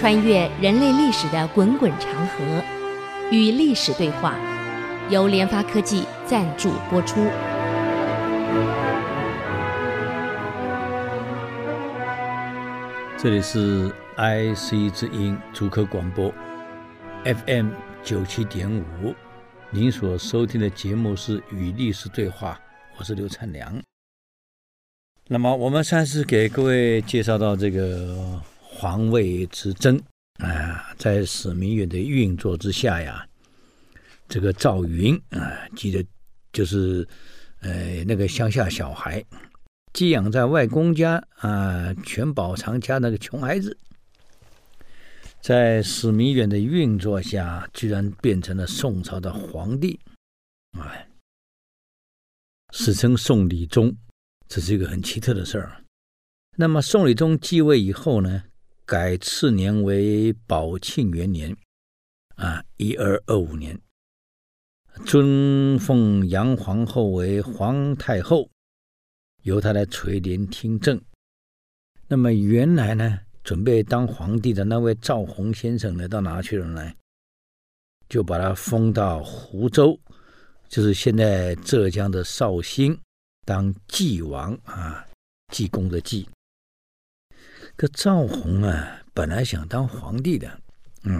穿越人类历史的滚滚长河，与历史对话，由联发科技赞助播出。这里是 IC 之音主客广播 FM 九七点五，您所收听的节目是《与历史对话》，我是刘灿良。那么我们上次给各位介绍到这个皇位之争啊，在史弥远的运作之下呀，这个赵云啊，记得就是呃那个乡下小孩。寄养在外公家啊，全宝常家那个穷孩子，在史弥远的运作下，居然变成了宋朝的皇帝，哎，史称宋理宗，这是一个很奇特的事儿。那么宋理宗继位以后呢，改次年为宝庆元年，啊，一二二五年，尊奉杨皇后为皇太后。由她来垂帘听政。那么原来呢，准备当皇帝的那位赵弘先生呢，到哪去了呢？就把他封到湖州，就是现在浙江的绍兴，当济王啊，济公的济。可赵弘啊，本来想当皇帝的，嗯，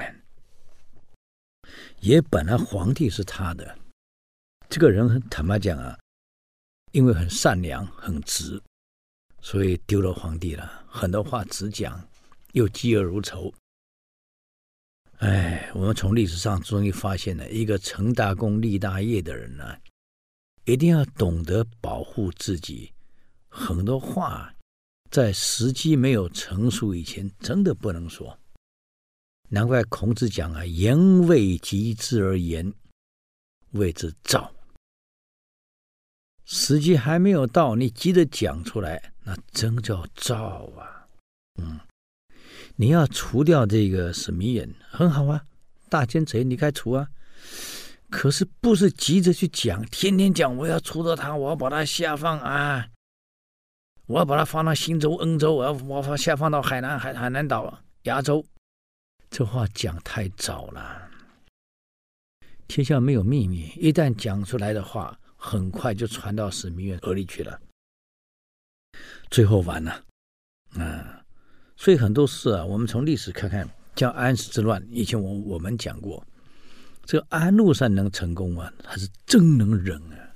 也本来皇帝是他的。这个人很坦白讲啊。因为很善良、很直，所以丢了皇帝了。很多话直讲，又嫉恶如仇。哎，我们从历史上终于发现了一个成大功、立大业的人呢，一定要懂得保护自己。很多话在时机没有成熟以前，真的不能说。难怪孔子讲啊：“言未及之而言，谓之躁。”时机还没有到，你急着讲出来，那真叫躁啊！嗯，你要除掉这个什么人，很好啊，大奸贼你该除啊。可是不是急着去讲，天天讲我要除掉他，我要把他下放啊，我要把它放到新州、恩州，我要我要下放到海南、海海南岛、崖州，这话讲太早了。天下没有秘密，一旦讲出来的话。很快就传到史弥远耳里去了，最后完了，啊，所以很多事啊，我们从历史看看，叫安史之乱，以前我我们讲过，这安禄山能成功啊，他是真能忍啊。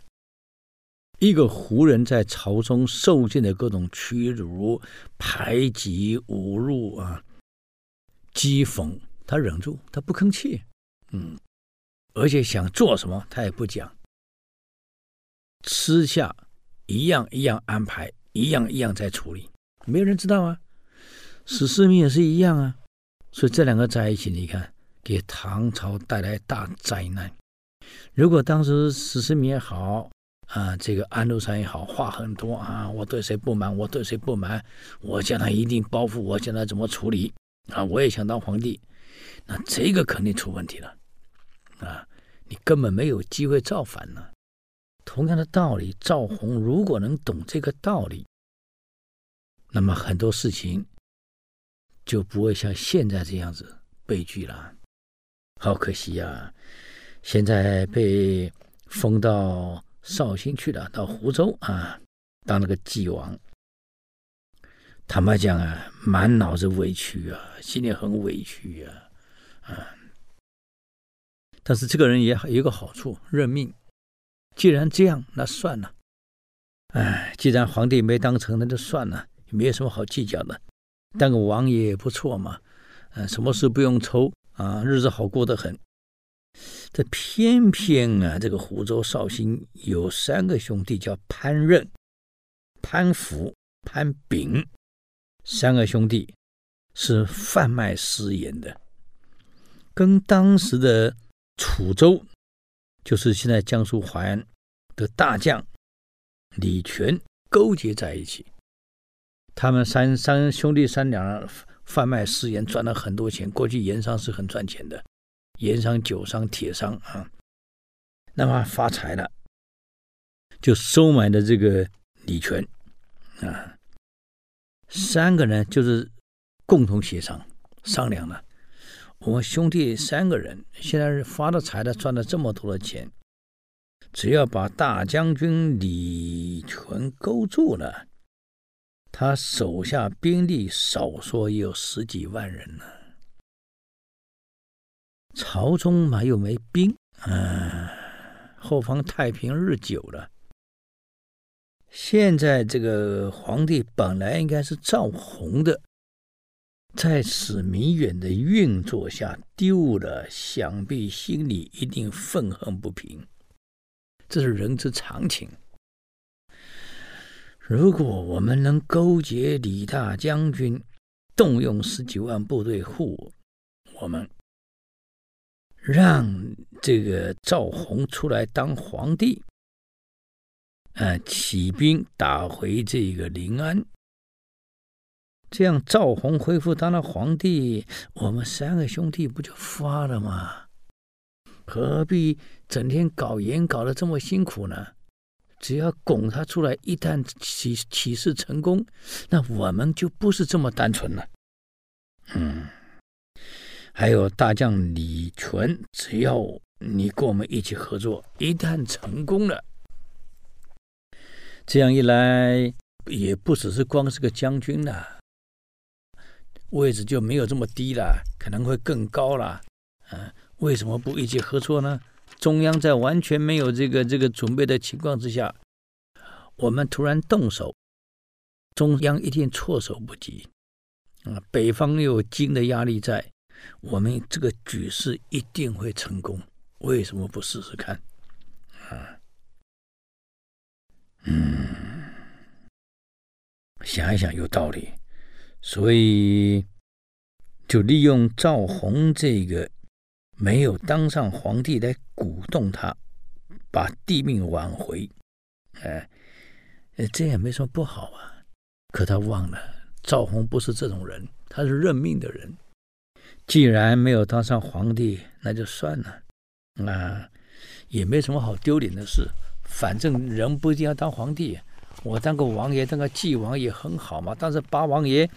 一个胡人在朝中受尽的各种屈辱、排挤、侮辱啊、讥讽，他忍住，他不吭气，嗯，而且想做什么，他也不讲。私下一样一样安排，一样一样在处理，没有人知道啊。史思明也是一样啊，所以这两个在一起，你看给唐朝带来大灾难。如果当时史思明也好啊，这个安禄山也好，话很多啊，我对谁不满，我对谁不满，我将来一定报复，我将来怎么处理啊？我也想当皇帝，那这个肯定出问题了啊！你根本没有机会造反呢。同样的道理，赵弘如果能懂这个道理，那么很多事情就不会像现在这样子悲剧了。好可惜呀，现在被封到绍兴去了，到湖州啊，当了个济王。坦白讲啊，满脑子委屈啊，心里很委屈啊，啊。但是这个人也有一个好处，认命。既然这样，那算了。哎，既然皇帝没当成，那就算了，也没有什么好计较的。当个王爷也不错嘛，嗯，什么事不用愁啊，日子好过得很。这偏偏啊，这个湖州绍兴有三个兄弟，叫潘任、潘福、潘炳，三个兄弟是贩卖私盐的，跟当时的楚州。就是现在江苏淮安的大将李全勾结在一起，他们三三兄弟三两贩卖私盐赚了很多钱。过去盐商是很赚钱的，盐商、酒商、铁商啊，那么发财了，就收买了这个李全啊，三个人就是共同协商，商量了，我们兄弟三个人现在是发了财了，赚了这么多的钱，只要把大将军李全勾住了，他手下兵力少说也有十几万人呢。朝中嘛又没兵，嗯，后方太平日久了。现在这个皇帝本来应该是赵弘的，在史弥远的运作下丢了，想必心里一定愤恨不平，这是人之常情。如果我们能勾结李大将军，动用十几万部队护我们，让这个赵弘出来当皇帝。啊！起兵打回这个临安，这样赵弘恢复当了皇帝，我们三个兄弟不就发了吗？何必整天搞盐搞得这么辛苦呢？只要拱他出来，一旦起起事成功，那我们就不是这么单纯了。嗯，还有大将李全，只要你跟我们一起合作，一旦成功了。这样一来，也不只是光是个将军了，位置就没有这么低了，可能会更高了。嗯，为什么不一起合作呢？中央在完全没有这个这个准备的情况之下，我们突然动手，中央一定措手不及。啊，北方又有金的压力在，我们这个举事一定会成功。为什么不试试看？啊？嗯，想一想有道理，所以就利用赵弘这个没有当上皇帝来鼓动他，把帝命挽回。哎，这也没什么不好啊。可他忘了，赵弘不是这种人，他是认命的人。既然没有当上皇帝，那就算了，啊，也没什么好丢脸的事。反正人不一定要当皇帝，我当个王爷，当个纪王也很好嘛。但是八王爷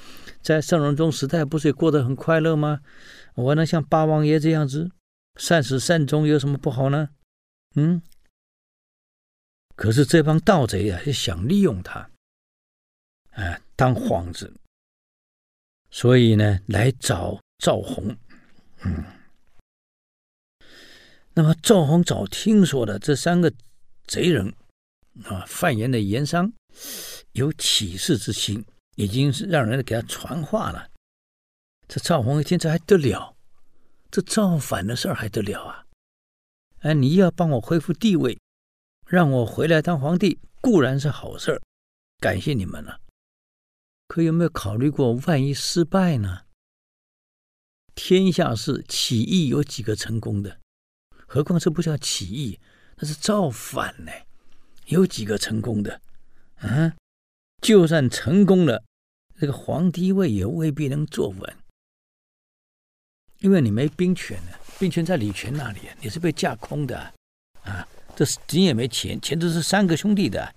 在圣人宗时代不是也过得很快乐吗？我能像八王爷这样子善始善终，有什么不好呢？嗯。可是这帮盗贼啊，是想利用他，啊，当幌子，所以呢，来找赵弘。嗯。那么赵弘早听说了这三个。贼人啊，范延的盐商有起事之心，已经是让人给他传话了。这赵弘一听，这还得了？这造反的事儿还得了啊？哎，你要帮我恢复地位，让我回来当皇帝，固然是好事儿，感谢你们了。可有没有考虑过，万一失败呢？天下事起义有几个成功的？何况这不叫起义。那是造反呢，有几个成功的？啊，就算成功了，这个皇帝位也未必能坐稳，因为你没兵权呢，兵权在李全那里，你是被架空的啊。这是你也没钱，钱都是三个兄弟的，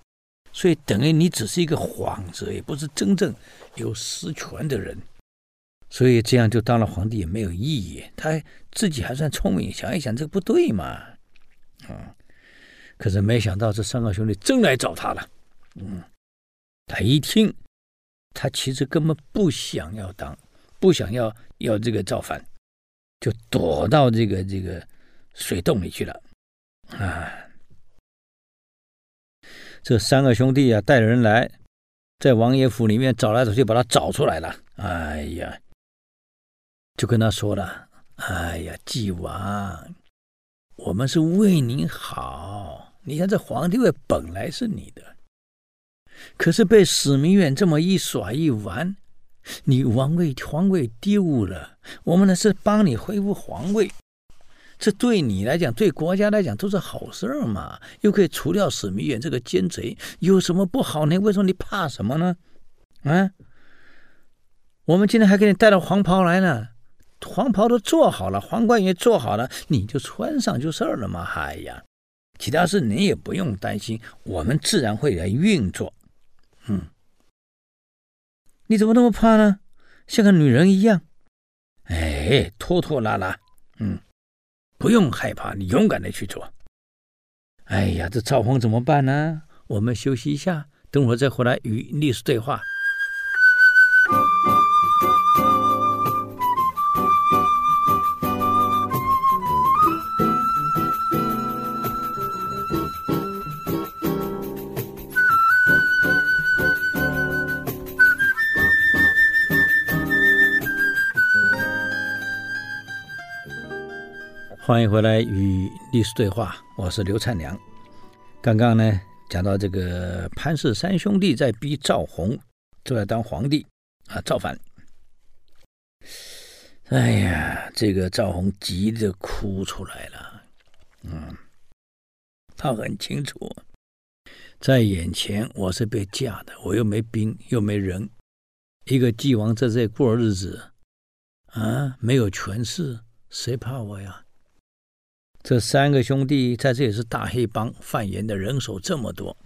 所以等于你只是一个幌子，也不是真正有实权的人。所以这样就当了皇帝也没有意义。他自己还算聪明，想一想这个不对嘛，啊。可是没想到这三个兄弟真来找他了，嗯，他一听，他其实根本不想要当，不想要要这个造反，就躲到这个这个水洞里去了，啊，这三个兄弟啊，带人来，在王爷府里面找来找去，把他找出来了，哎呀，就跟他说了，哎呀，纪王，我们是为您好。你看，这皇帝位本来是你的，可是被史弥远这么一耍一玩，你王位皇位丢了。我们呢是帮你恢复皇位，这对你来讲，对国家来讲都是好事儿嘛，又可以除掉史弥远这个奸贼，有什么不好呢？为什么你怕什么呢？啊，我们今天还给你带了黄袍来呢，黄袍都做好了，皇冠也做好了，你就穿上就事儿了嘛。哎呀。其他事你也不用担心，我们自然会来运作。嗯，你怎么那么怕呢？像个女人一样。哎，拖拖拉拉，嗯，不用害怕，你勇敢的去做。哎呀，这赵峰怎么办呢？我们休息一下，等会儿再回来与历史对话。欢迎回来与历史对话，我是刘灿良。刚刚呢讲到这个潘氏三兄弟在逼赵弘出来当皇帝啊，造反。哎呀，这个赵弘急得哭出来了。嗯，他很清楚，在眼前我是被架的，我又没兵又没人，一个帝王在这过日子啊，没有权势，谁怕我呀？这三个兄弟在这里是大黑帮，范延的人手这么多，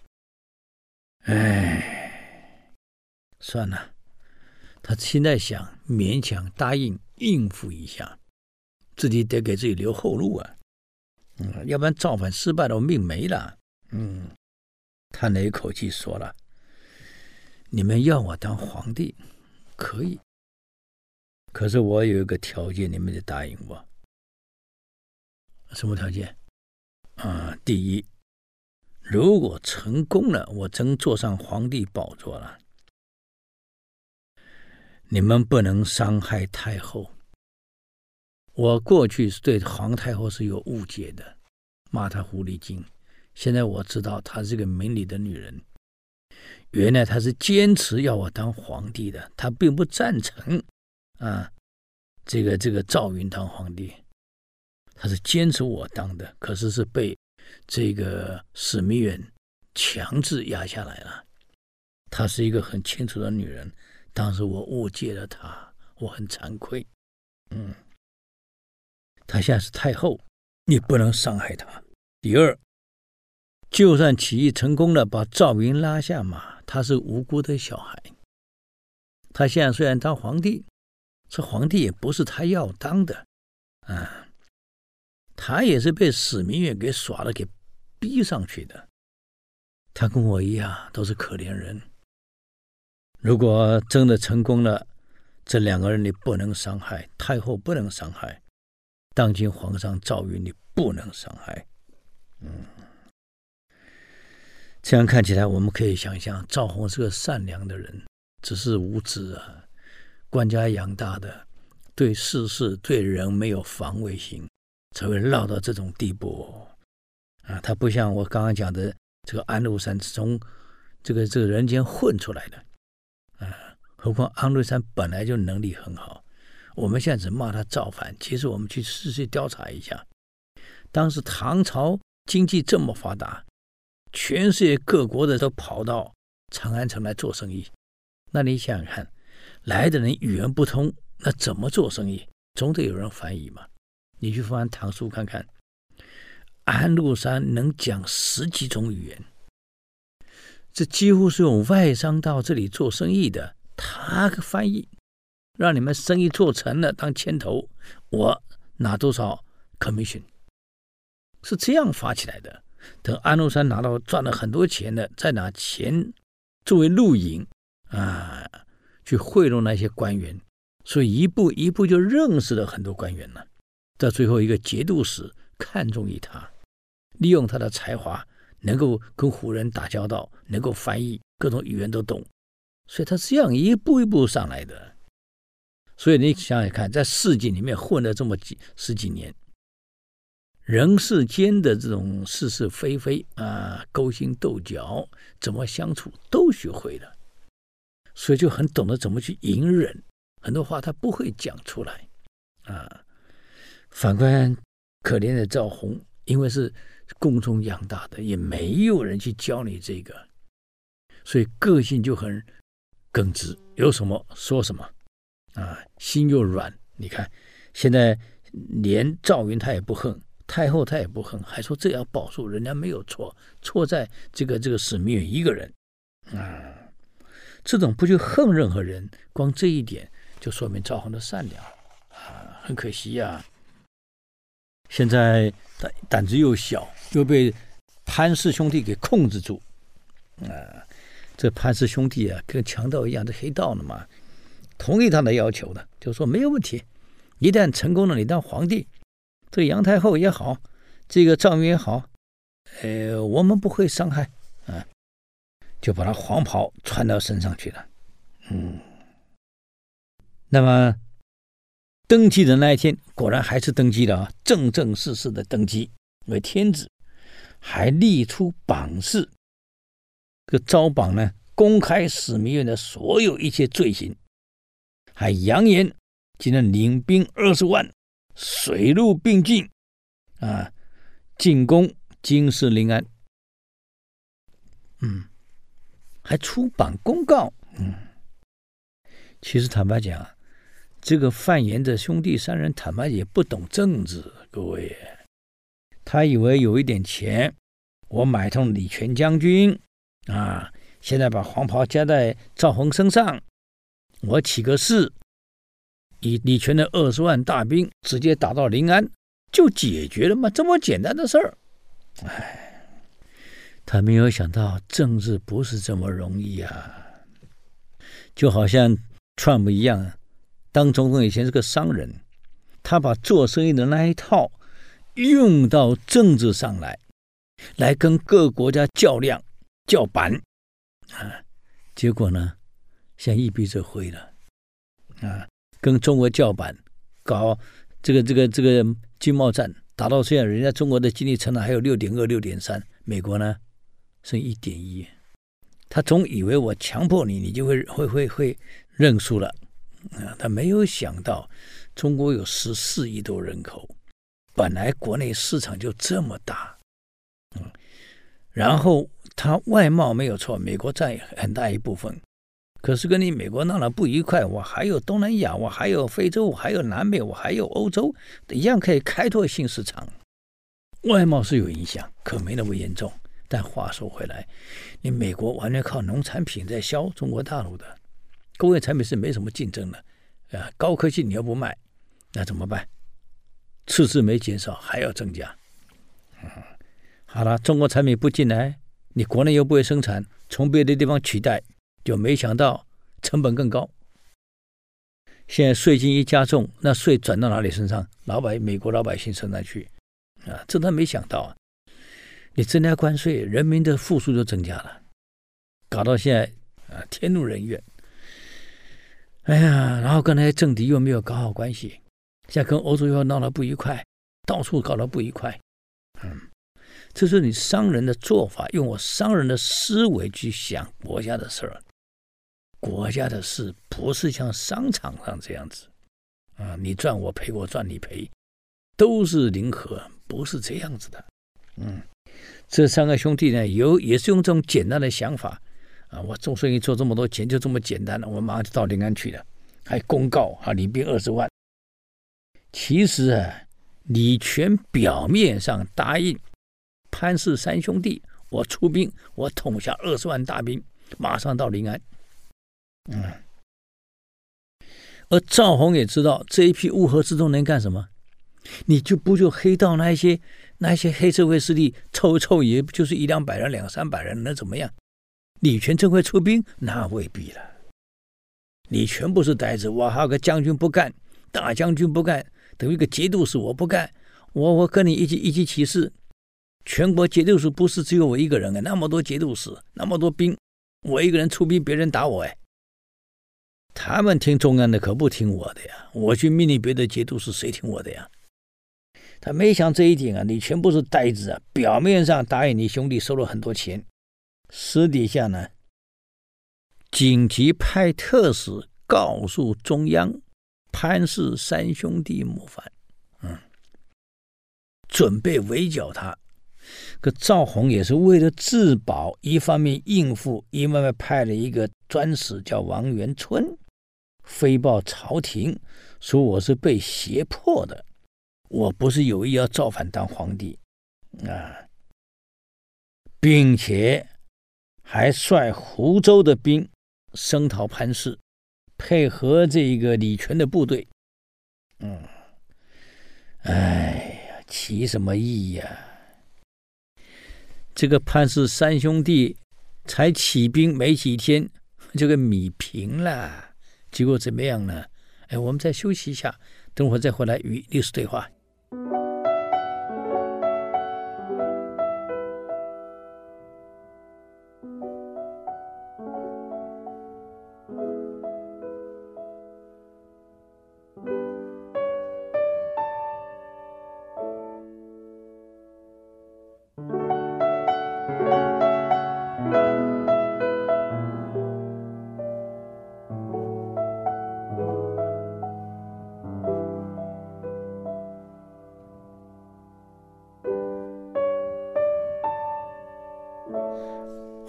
哎，算了，他现在想勉强答应应付一下，自己得给自己留后路啊，嗯，要不然造反失败了，我命没了。嗯，叹了一口气说了：“你们要我当皇帝，可以，可是我有一个条件，你们得答应我。”什么条件？啊，第一，如果成功了，我真坐上皇帝宝座了，你们不能伤害太后。我过去是对皇太后是有误解的，骂她狐狸精。现在我知道她是个明理的女人，原来她是坚持要我当皇帝的，她并不赞成啊，这个这个赵云当皇帝。他是坚持我当的，可是是被这个史弥远强制压下来了。她是一个很清楚的女人，当时我误解了她，我很惭愧。嗯，她现在是太后，你不能伤害她。第二，就算起义成功了，把赵云拉下马，他是无辜的小孩。他现在虽然当皇帝，这皇帝也不是他要当的，啊。他也是被史明远给耍了，给逼上去的。他跟我一样，都是可怜人。如果真的成功了，这两个人你不能伤害，太后不能伤害，当今皇上赵云你不能伤害。嗯，这样看起来，我们可以想象，赵红是个善良的人，只是无知啊，官家养大的，对世事对人没有防卫心。才会落到这种地步，啊，他不像我刚刚讲的这个安禄山是从这个这个人间混出来的，啊，何况安禄山本来就能力很好，我们现在只骂他造反，其实我们去细细调查一下，当时唐朝经济这么发达，全世界各国的都跑到长安城来做生意，那你想想看，来的人语言不通，那怎么做生意？总得有人翻译嘛。你去翻唐书看看，安禄山能讲十几种语言，这几乎是用外商到这里做生意的，他翻译，让你们生意做成了当牵头，我拿多少 commission，是这样发起来的。等安禄山拿到赚了很多钱的，再拿钱作为录影啊，去贿赂那些官员，所以一步一步就认识了很多官员了。到最后，一个节度使看中于他，利用他的才华，能够跟胡人打交道，能够翻译各种语言都懂，所以他这样一步一步上来的。所以你想想看，在市井里面混了这么几十几年，人世间的这种是是非非啊，勾心斗角，怎么相处都学会了，所以就很懂得怎么去隐忍，很多话他不会讲出来啊。反观可怜的赵弘，因为是宫中养大的，也没有人去教你这个，所以个性就很耿直，有什么说什么，啊，心又软。你看，现在连赵云他也不恨，太后他也不恨，还说这要报仇，人家没有错，错在这个这个史弥远一个人，啊，这种不去恨任何人，光这一点就说明赵弘的善良，啊。很可惜呀、现在胆胆子又小，又被潘氏兄弟给控制住。啊，这潘氏兄弟啊，跟强盗一样，这黑道的嘛，同意他的要求的，就说没有问题。一旦成功了，你当皇帝，这个杨太后也好，这个赵云也好，呃，我们不会伤害啊，就把他黄袍穿到身上去了。嗯，那么。登基的那一天，果然还是登基了啊！正正式式的登基为天子，还立出榜示，这招榜呢，公开史弥远的所有一切罪行，还扬言今天领兵二十万，水陆并进，啊，进攻京师临安。嗯，还出榜公告。嗯，其实坦白讲。这个范延的兄弟三人，坦白也不懂政治，各位，他以为有一点钱，我买通李全将军，啊，现在把黄袍加在赵弘身上，我起个誓，以李全的二十万大兵直接打到临安，就解决了嘛，这么简单的事儿。哎，他没有想到政治不是这么容易啊，就好像串木一样。当总统以前是个商人，他把做生意的那一套用到政治上来，来跟各国家较量、叫板，啊，结果呢，像一臂则灰了，啊，跟中国叫板，搞这个这个这个经贸战，打到现在，人家中国的经济成长还有六点二、六点三，美国呢剩一点一，他总以为我强迫你，你就会会会会认输了。啊，他没有想到，中国有十四亿多人口，本来国内市场就这么大，嗯，然后他外贸没有错，美国占很大一部分，可是跟你美国闹了不愉快，我还有东南亚，我还有非洲，我还有南美，我还有欧洲，一样可以开拓新市场。外贸是有影响，可没那么严重。但话说回来，你美国完全靠农产品在销中国大陆的。工业产品是没什么竞争的，啊，高科技你要不卖，那怎么办？赤字没减少，还要增加。嗯，好了，中国产品不进来，你国内又不会生产，从别的地方取代，就没想到成本更高。现在税金一加重，那税转到哪里身上？老百美国老百姓身上去，啊，这他没想到啊！你增加关税，人民的负数就增加了，搞到现在啊，天怒人怨。哎呀，然后跟那些政敌又没有搞好关系，现在跟欧洲又闹得不愉快，到处搞得不愉快。嗯，这是你商人的做法，用我商人的思维去想国家的事儿。国家的事不是像商场上这样子，啊，你赚我赔，我赚你赔，都是零和，不是这样子的。嗯，这三个兄弟呢，有也是用这种简单的想法。啊！我做生意做这么多钱，就这么简单了。我马上就到临安去了，还公告啊，领兵二十万。其实啊，李全表面上答应潘氏三兄弟，我出兵，我统下二十万大兵，马上到临安。嗯。而赵弘也知道这一批乌合之众能干什么？你就不就黑道那一些那一些黑社会势力凑一凑，也就是一两百人、两三百人，能怎么样？李全真会出兵？那未必了。李全不是呆子，我还有个将军不干，大将军不干，等于一个节度使，我不干。我我跟你一起一起起事，全国节度使不是只有我一个人啊，那么多节度使，那么多兵，我一个人出兵，别人打我哎。他们听中央的，可不听我的呀。我去命令别的节度使，谁听我的呀？他没想这一点啊。李全不是呆子啊，表面上答应你兄弟收了很多钱。私底下呢，紧急派特使告诉中央，潘氏三兄弟谋反，嗯，准备围剿他。可赵弘也是为了自保，一方面应付，一方面派了一个专使叫王元春，飞报朝廷，说我是被胁迫的，我不是有意要造反当皇帝啊，并且。还率湖州的兵声讨潘氏，配合这个李全的部队。嗯，哎呀，起什么义呀？这个潘氏三兄弟才起兵没几天，就给米平了。结果怎么样呢？哎，我们再休息一下，等会儿再回来与历史对话。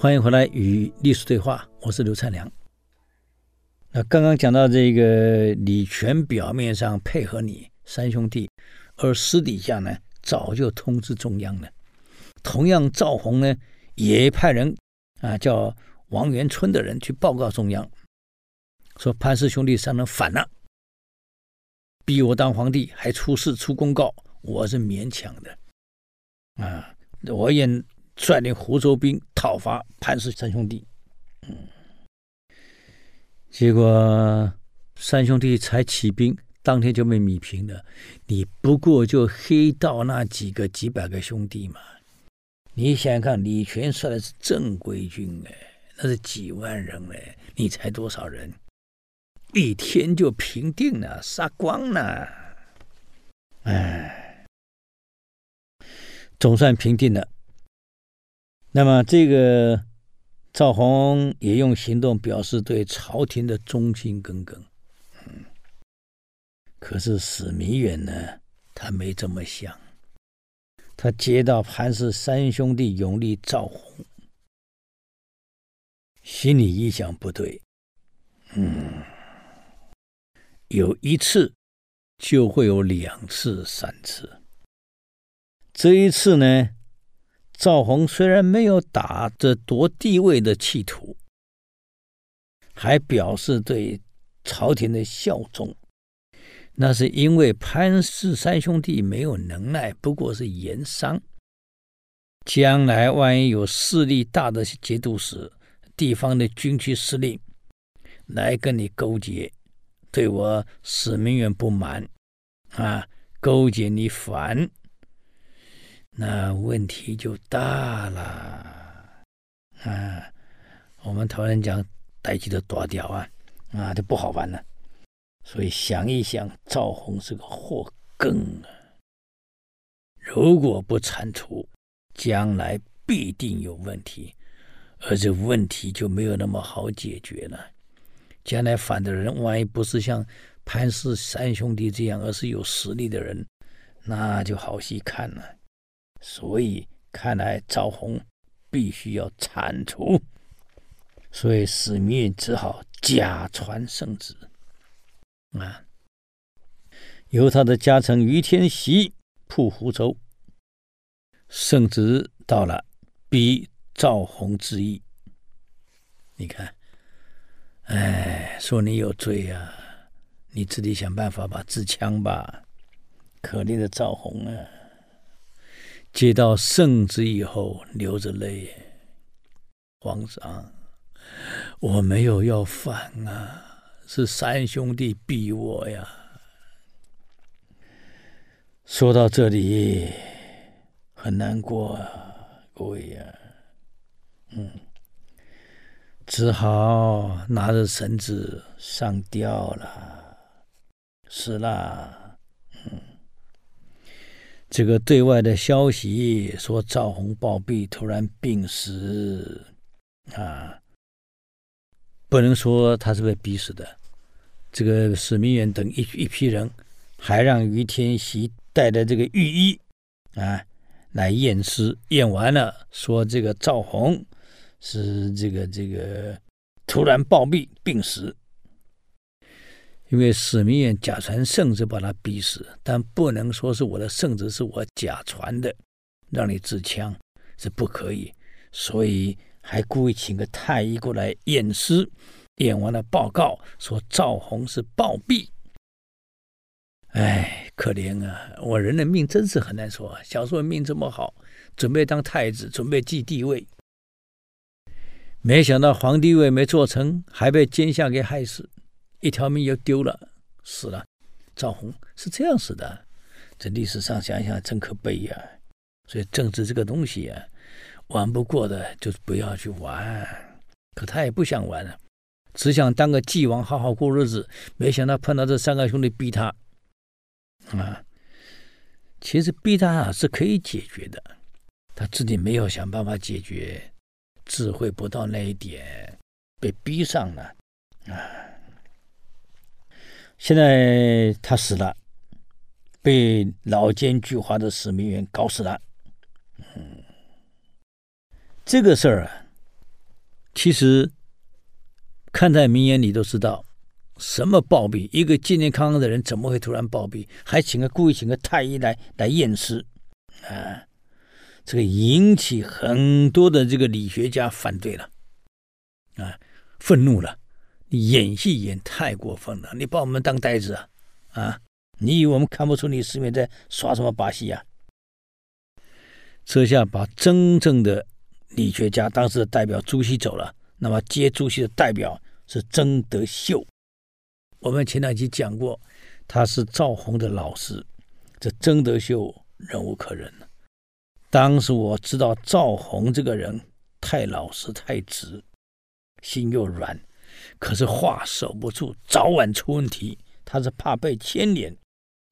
欢迎回来与历史对话，我是刘灿良。那刚刚讲到这个李全表面上配合你三兄弟，而私底下呢早就通知中央了。同样，赵弘呢也派人啊叫王元春的人去报告中央，说潘氏兄弟三人反了，逼我当皇帝，还出事出公告，我是勉强的啊，我也。率领湖州兵讨伐潘氏三兄弟，嗯，结果三兄弟才起兵，当天就被弭平了。你不过就黑道那几个几百个兄弟嘛？你想想看，李全率的是正规军哎，那是几万人哎，你才多少人？一天就平定了，杀光了，哎，总算平定了。那么这个赵弘也用行动表示对朝廷的忠心耿耿，可是史弥远呢，他没这么想。他接到潘氏三兄弟拥立赵弘，心里一想不对，嗯，有一次就会有两次、三次，这一次呢？赵弘虽然没有打着夺帝位的企图，还表示对朝廷的效忠，那是因为潘氏三兄弟没有能耐，不过是盐商。将来万一有势力大的节度使、地方的军区司令来跟你勾结，对我史明远不满，啊，勾结你反。那问题就大了啊！我们台湾人讲“代志的大掉啊”，啊，就不好办了。所以想一想，赵弘是个祸根啊！如果不铲除，将来必定有问题，而这问题就没有那么好解决了。将来反的人，万一不是像潘氏三兄弟这样，而是有实力的人，那就好戏看了。所以看来赵弘必须要铲除，所以史弥远只好假传圣旨啊，由他的家臣于天喜铺湖州。圣旨到了，逼赵弘自縊。你看，哎，说你有罪呀、啊，你自己想办法吧，自强吧。可怜的赵弘啊！接到圣旨以后，流着泪，皇上，我没有要反啊，是三兄弟逼我呀。说到这里，很难过啊，各位呀，嗯，只好拿着绳子上吊了，是啦。这个对外的消息说赵弘暴毙，突然病死，啊，不能说他是被逼死的。这个史弥远等一一批人，还让于天喜带着这个御医啊来验尸，验完了说这个赵弘是这个这个突然暴毙病死。因为史弥远假传圣旨把他逼死，但不能说是我的圣旨是我假传的，让你自强是不可以，所以还故意请个太医过来验尸，验完了报告说赵弘是暴毙。哎，可怜啊！我人的命真是很难说。小时候命这么好，准备当太子，准备继帝位，没想到皇帝位没做成，还被奸相给害死，一条命又丢了，死了。赵弘是这样死的。这历史上想想真可悲呀、所以政治这个东西啊，玩不过的就不要去玩。可他也不想玩了，只想当个继王，好好过日子。没想到碰到这三个兄弟逼他。啊，其实逼他啊是可以解决的，他自己没有想办法解决，智慧不到那一点，被逼上了啊。现在他死了，被老奸巨猾的史弥远搞死了。嗯，这个事儿啊，其实看在明眼里都知道。什么暴毙？一个健健康康的人怎么会突然暴毙？还请个故意请个太医来来验尸啊！这个引起很多的这个理学家反对了啊，愤怒了！演戏演太过分了，你把我们当呆子啊啊！你以为我们看不出你史弥远在耍什么把戏呀？这下把真正的理学家当时的代表朱熹走了，那么接朱熹的代表是曾德秀。我们前两集讲过，他是赵弘的老师。这曾德秀忍无可忍了。当时我知道赵弘这个人太老实、太直，心又软，可是话守不住，早晚出问题。他是怕被牵连，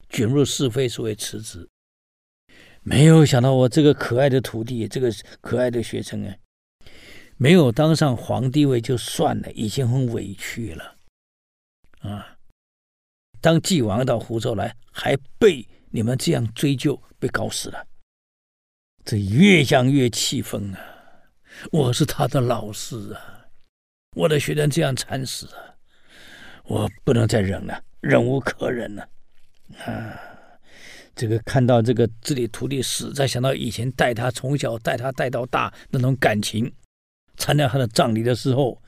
卷入是非，所以辞职。没有想到我这个可爱的徒弟，这个可爱的学生啊，没有当上皇帝位就算了，已经很委屈了。啊！当继王到湖州来，还被你们这样追究，被搞死了。这越想越气愤啊！我是他的老师啊，我的学生这样惨死啊，我不能再忍了，忍无可忍了。啊！这个看到这个自己徒弟死，再想到以前带他从小带他带到大那种感情，参加他的葬礼的时候，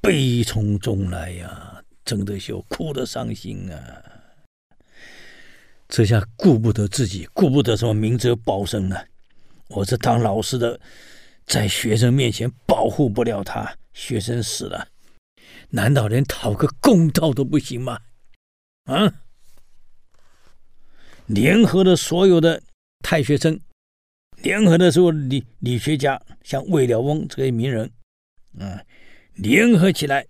悲从中来呀。曾德秀哭得伤心啊！这下顾不得自己，顾不得什么明哲保身了。我这当老师的，在学生面前保护不了他，学生死了，难道连讨个公道都不行吗？啊！联合了所有的太学生，联合的所有理理学家，像魏了翁这些名人，啊，联合起来。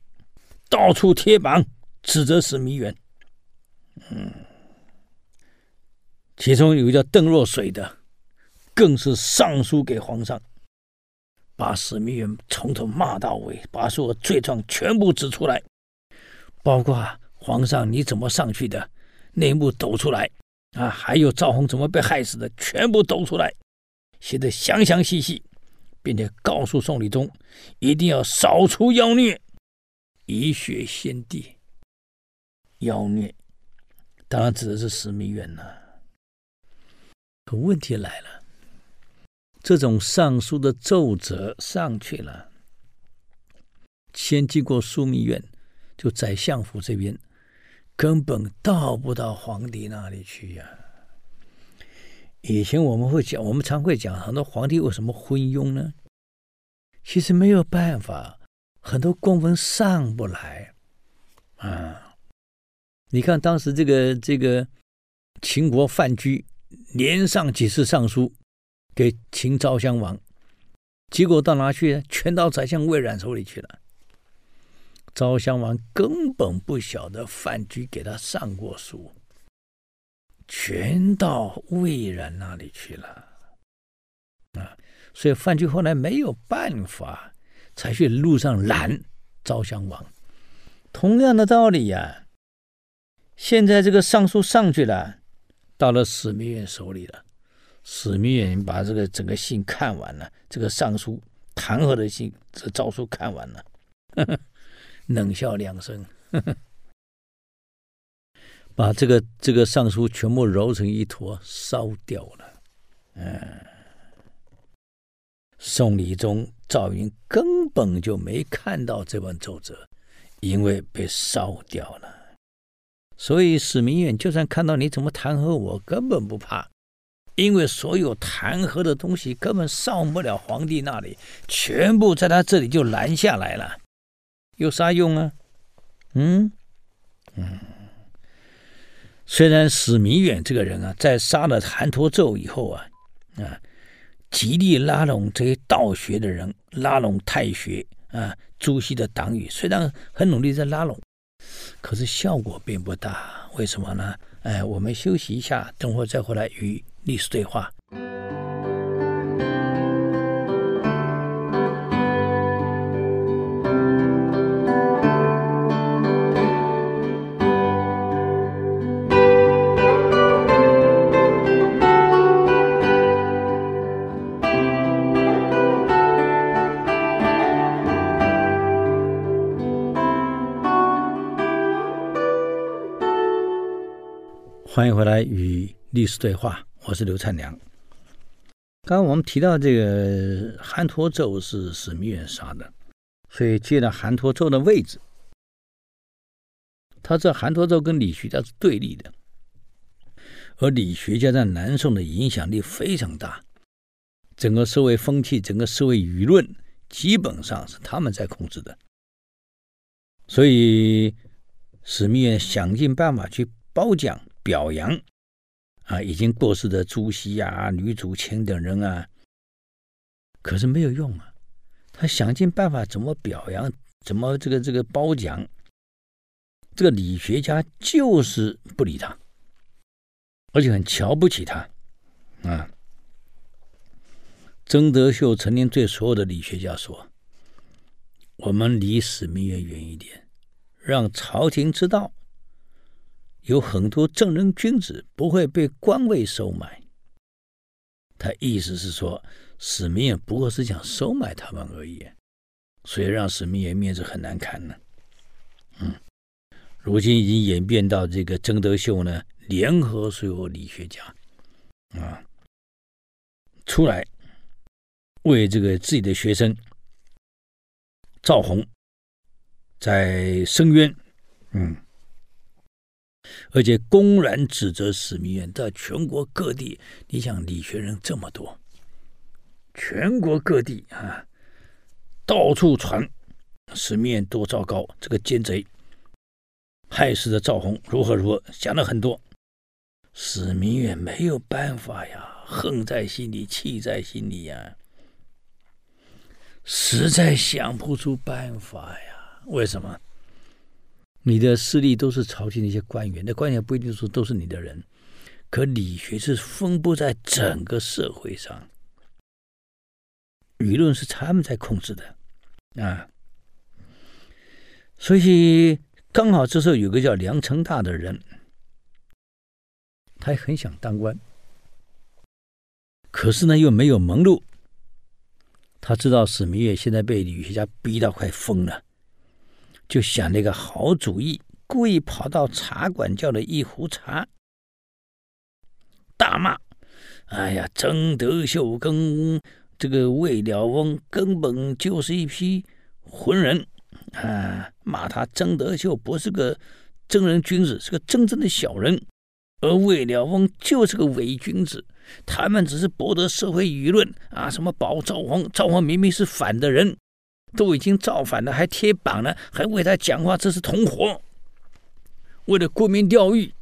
到处贴榜指责史弥远，嗯，其中有个叫邓若水的，更是上书给皇上，把史弥远从头骂到尾，把所有罪状全部指出来，包括皇上你怎么上去的，内幕抖出来啊，还有赵弘怎么被害死的，全部抖出来，写的详详细细，并且告诉宋理宗，一定要扫除妖孽。以血先帝，妖孽，当然指的是史弥远了。可问题来了，这种上书的奏折上去了，先经过枢密院，就宰相府这边，根本到不到皇帝那里去呀、以前我们会讲，我们常会讲，很多皇帝为什么昏庸呢？其实没有办法。很多公文上不来，啊！你看当时这个这个秦国范雎连上几次上书给秦昭襄王，结果到哪去？全到宰相魏冉手里去了。昭襄王根本不晓得范雎给他上过书，全到魏冉那里去了，啊！所以范雎后来没有办法。才去路上拦昭襄王，同样的道理呀、现在这个上书上去了，到了史弥远手里了。史弥远把这个整个信看完了，这个上书弹劾的信，这诏书看完了，冷笑两声，把这个这个上书全部揉成一坨烧掉了。嗯。宋理宗、赵云根本就没看到这本奏折，因为被烧掉了。所以史弥远就算看到你怎么弹劾我，根本不怕，因为所有弹劾的东西根本上不了皇帝那里，全部在他这里就拦下来了，有啥用啊？嗯嗯。虽然史弥远这个人啊，在杀了韩侂胄以后啊，啊，极力拉拢这些道学的人，拉拢太学啊，朱熹的党羽，虽然很努力在拉拢，可是效果并不大。为什么呢？哎，我们休息一下，等会儿再回来与历史对话。欢迎回来与历史对话，我是刘灿良。刚刚我们提到这个韩侂胄是史弥远杀的，所以接了韩侂胄的位置。他这韩侂胄跟理学家是对立的，而理学家在南宋的影响力非常大，整个社会风气、整个社会舆论基本上是他们在控制的，所以史弥远想尽办法去褒奖。表扬啊，已经过世的朱熹啊、吕祖谦等人啊，可是没有用啊。他想尽办法怎么表扬，怎么这个这个褒奖，这个理学家就是不理他，而且很瞧不起他啊。曾德秀曾经对所有的理学家说：“我们离史弥远远一点，让朝廷知道。”有很多正人君子不会被官位收买，他意思是说，史弥远不过是想收买他们而已，所以让史弥远面子很难看呢。嗯，如今已经演变到这个曾德秀呢，联合所有理学家啊，出来为这个自己的学生赵弘在申冤，嗯。而且公然指责史弥远，在全国各地，你想理学人这么多，全国各地啊，到处传史弥远多糟糕，这个奸贼害死了赵弘，如何如何，讲了很多。史弥远没有办法呀，恨在心里，气在心里呀，实在想不出办法呀。为什么？你的势力都是朝廷的一些官员，那官员不一定说都是你的人，可理学是分布在整个社会上，舆论是他们在控制的啊。所以刚好这时候有个叫梁成大的人，他也很想当官，可是呢又没有门路。他知道史弥远现在被理学家逼到快疯了。就想了一个好主意，故意跑到茶馆叫了一壶茶，大骂：“哎呀，曾德秀跟这个魏了翁根本就是一批混人啊！骂他曾德秀不是个正人君子，是个真正的小人，而魏了翁就是个伪君子，他们只是博得社会舆论啊！什么保赵弘，赵弘明明是反的人。”都已经造反了，还贴榜了，还为他讲话，这是同伙。为了沽名钓誉，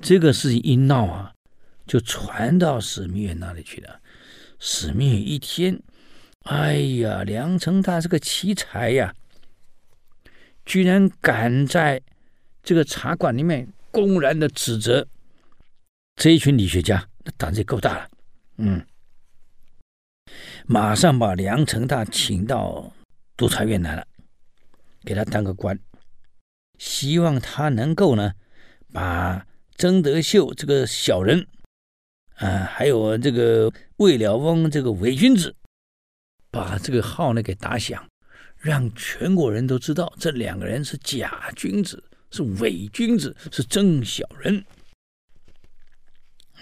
这个事情一闹啊，就传到史弥远那里去了。史弥远一听，哎呀，梁成大是个奇才呀，居然敢在这个茶馆里面公然的指责这一群理学家，那胆子也够大了，嗯。马上把梁成大请到督察院来了，给他当个官，希望他能够呢，把曾德秀这个小人，啊，还有这个魏了翁这个伪君子，把这个号呢给打响，让全国人都知道这两个人是假君子，是伪君子，是真小人。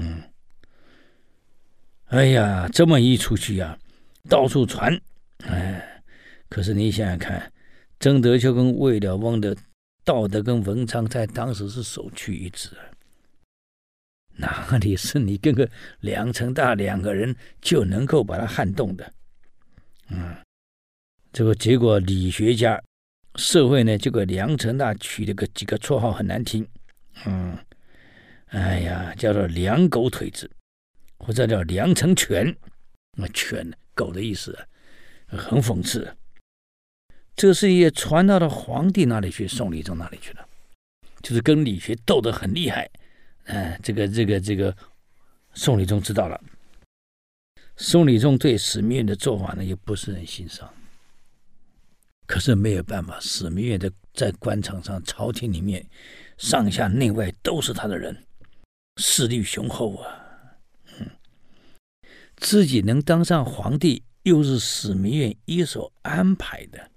嗯，哎呀，这么一出去呀。到处传，哎，可是你想想看，曾德秀跟魏了翁的道德跟文昌在当时是首屈一指，哪里是你跟个梁成大两个人就能够把他撼动的？嗯，这个结果，理学家、社会呢，这个梁成大取了个几个绰号很难听，嗯，哎呀，叫做“梁狗腿子”，或者叫“梁成犬”，那“犬”狗的意思，很讽刺。这事业传到了皇帝那里去，宋理宗那里去了，就是跟理学斗得很厉害。嗯、这个这个这个，宋理宗知道了。宋理宗对史弥远的做法呢，也不是很欣赏。可是没有办法，史弥远的在官场上、朝廷里面，上下内外都是他的人，势力雄厚啊。自己能当上皇帝，又是史弥远一手安排的。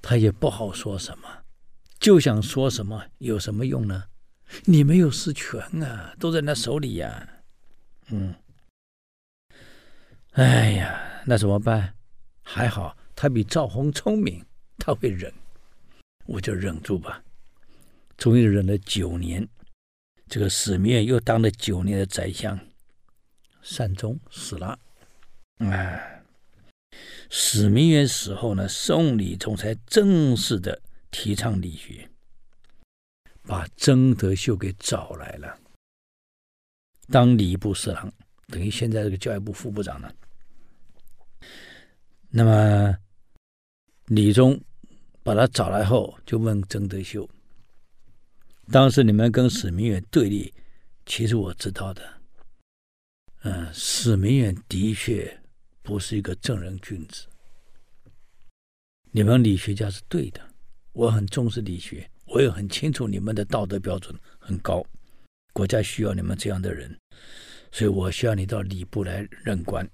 他也不好说什么，就想说什么，有什么用呢？你没有实权啊，都在那手里呀。嗯，哎呀，那怎么办？还好他比赵弘聪明，他会忍，我就忍住吧。终于忍了九年，这个史弥远又当了九年的宰相，善终死了。哎。史弥远死后呢，宋理宗才正式的提倡理学，把曾德秀给找来了，当礼部侍郎，等于现在这个教育部副部长了。那么李宗把他找来后，就问曾德秀：“当时你们跟史弥远对立，其实我知道的，嗯，史明远的确。”不是一个正人君子。你们理学家是对的，我很重视理学，我也很清楚你们的道德标准很高，国家需要你们这样的人，所以我需要你到礼部来任官。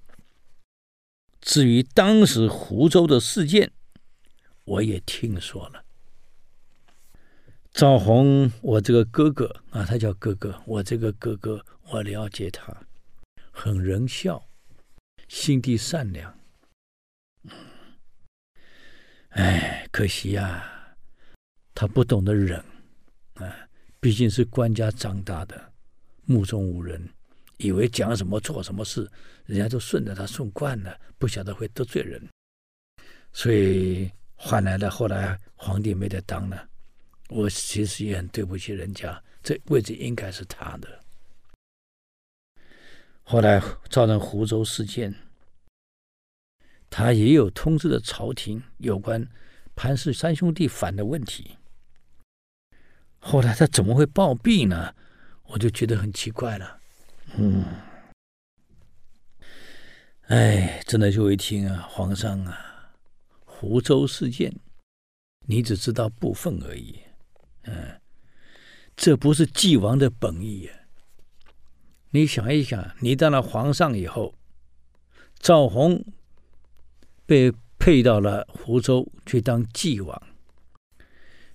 至于当时湖州的事件，我也听说了。赵弘，我这个哥哥啊，他叫哥哥，我这个哥哥，我了解他，很仁孝。心地善良，哎，可惜呀、他不懂得忍，啊，毕竟是官家长大的，目中无人，以为讲什么做什么事，人家都顺着他顺惯了，不晓得会得罪人，所以换来了后来皇帝没得当了。我其实也很对不起人家，这位置应该是他的。后来造成湖州事件，他也有通知了朝廷有关潘氏三兄弟反的问题。后来他怎么会暴毙呢？我就觉得很奇怪了。嗯，哎，真的就一听啊，皇上啊，湖州事件，你只知道部分而已。嗯，这不是继王的本意呀。你想一想，你当了皇上以后，赵弘被配到了湖州去当继王，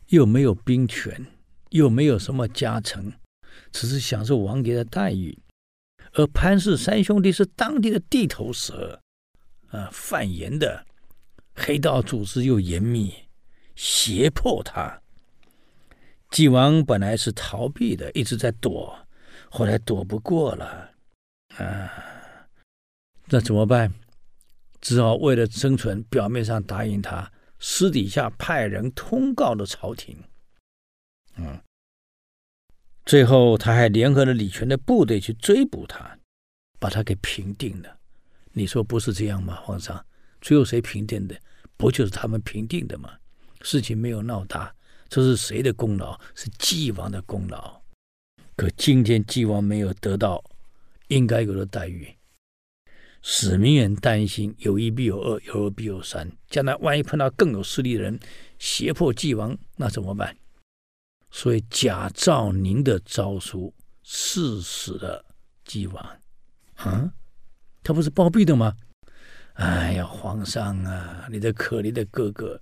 又没有兵权，又没有什么加成，只是享受王爷的待遇。而潘氏三兄弟是当地的地头蛇，啊，贩盐的黑道组织又严密，胁迫他。继王本来是逃避的，一直在躲。后来躲不过了，啊，那怎么办？只好为了生存，表面上答应他，私底下派人通告了朝廷。嗯，最后他还联合了李全的部队去追捕他，把他给平定了。你说不是这样吗，皇上？最后谁平定的？不就是他们平定的吗？事情没有闹大，这是谁的功劳？是纪王的功劳。可今天继王没有得到应该有的待遇，史弥远担心有一必有二，有二必有三，将来万一碰到更有势力的人胁迫继王，那怎么办？所以假赵宁的诏书赐死了继王。啊，他不是暴毙的吗？哎呀，皇上啊，你的可怜的哥哥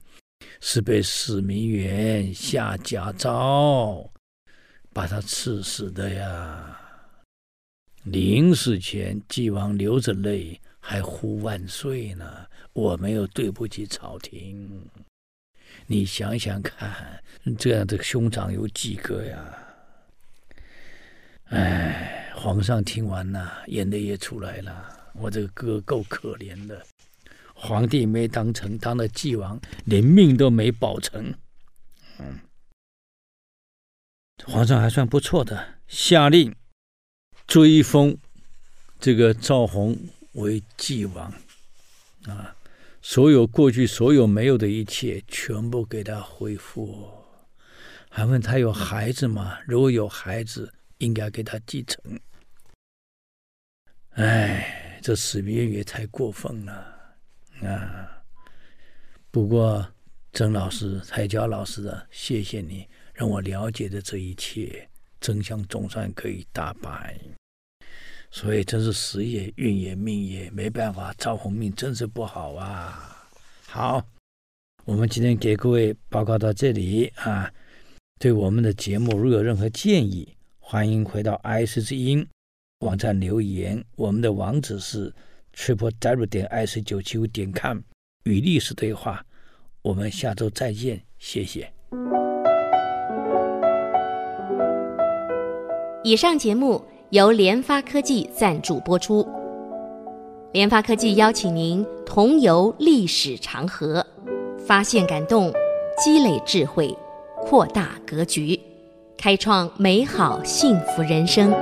是被史弥远下假诏。把他赐死的呀！临死前，继王流着泪，还呼万岁呢。我没有对不起朝廷，你想想看，这样的兄长有几个呀？哎，皇上听完了，眼泪也出来了。我这个哥够可怜的，皇帝没当成，当了济王，连命都没保成。嗯，皇上还算不错的，下令追封这个赵弘为济王。啊，所有过去所有没有的一切，全部给他恢复。还问他有孩子吗？如果有孩子，应该给他继承。哎，这史密也太过分了啊！不过曾老师、蔡娇老师的，谢谢你让我了解的这一切，真相总算可以大白。所以真是时也，运也，命也，没办法，赵红命真是不好啊。好，我们今天给各位报告到这里啊。对我们的节目如有任何建议，欢迎回到 IC 之音网站留言。我们的网址是 triple w 点 ic 九七五点 com 与历史对话。我们下周再见，谢谢。以上节目。由联发科技赞助播出。联发科技邀请您同游历史长河，发现感动，积累智慧，扩大格局，开创美好幸福人生。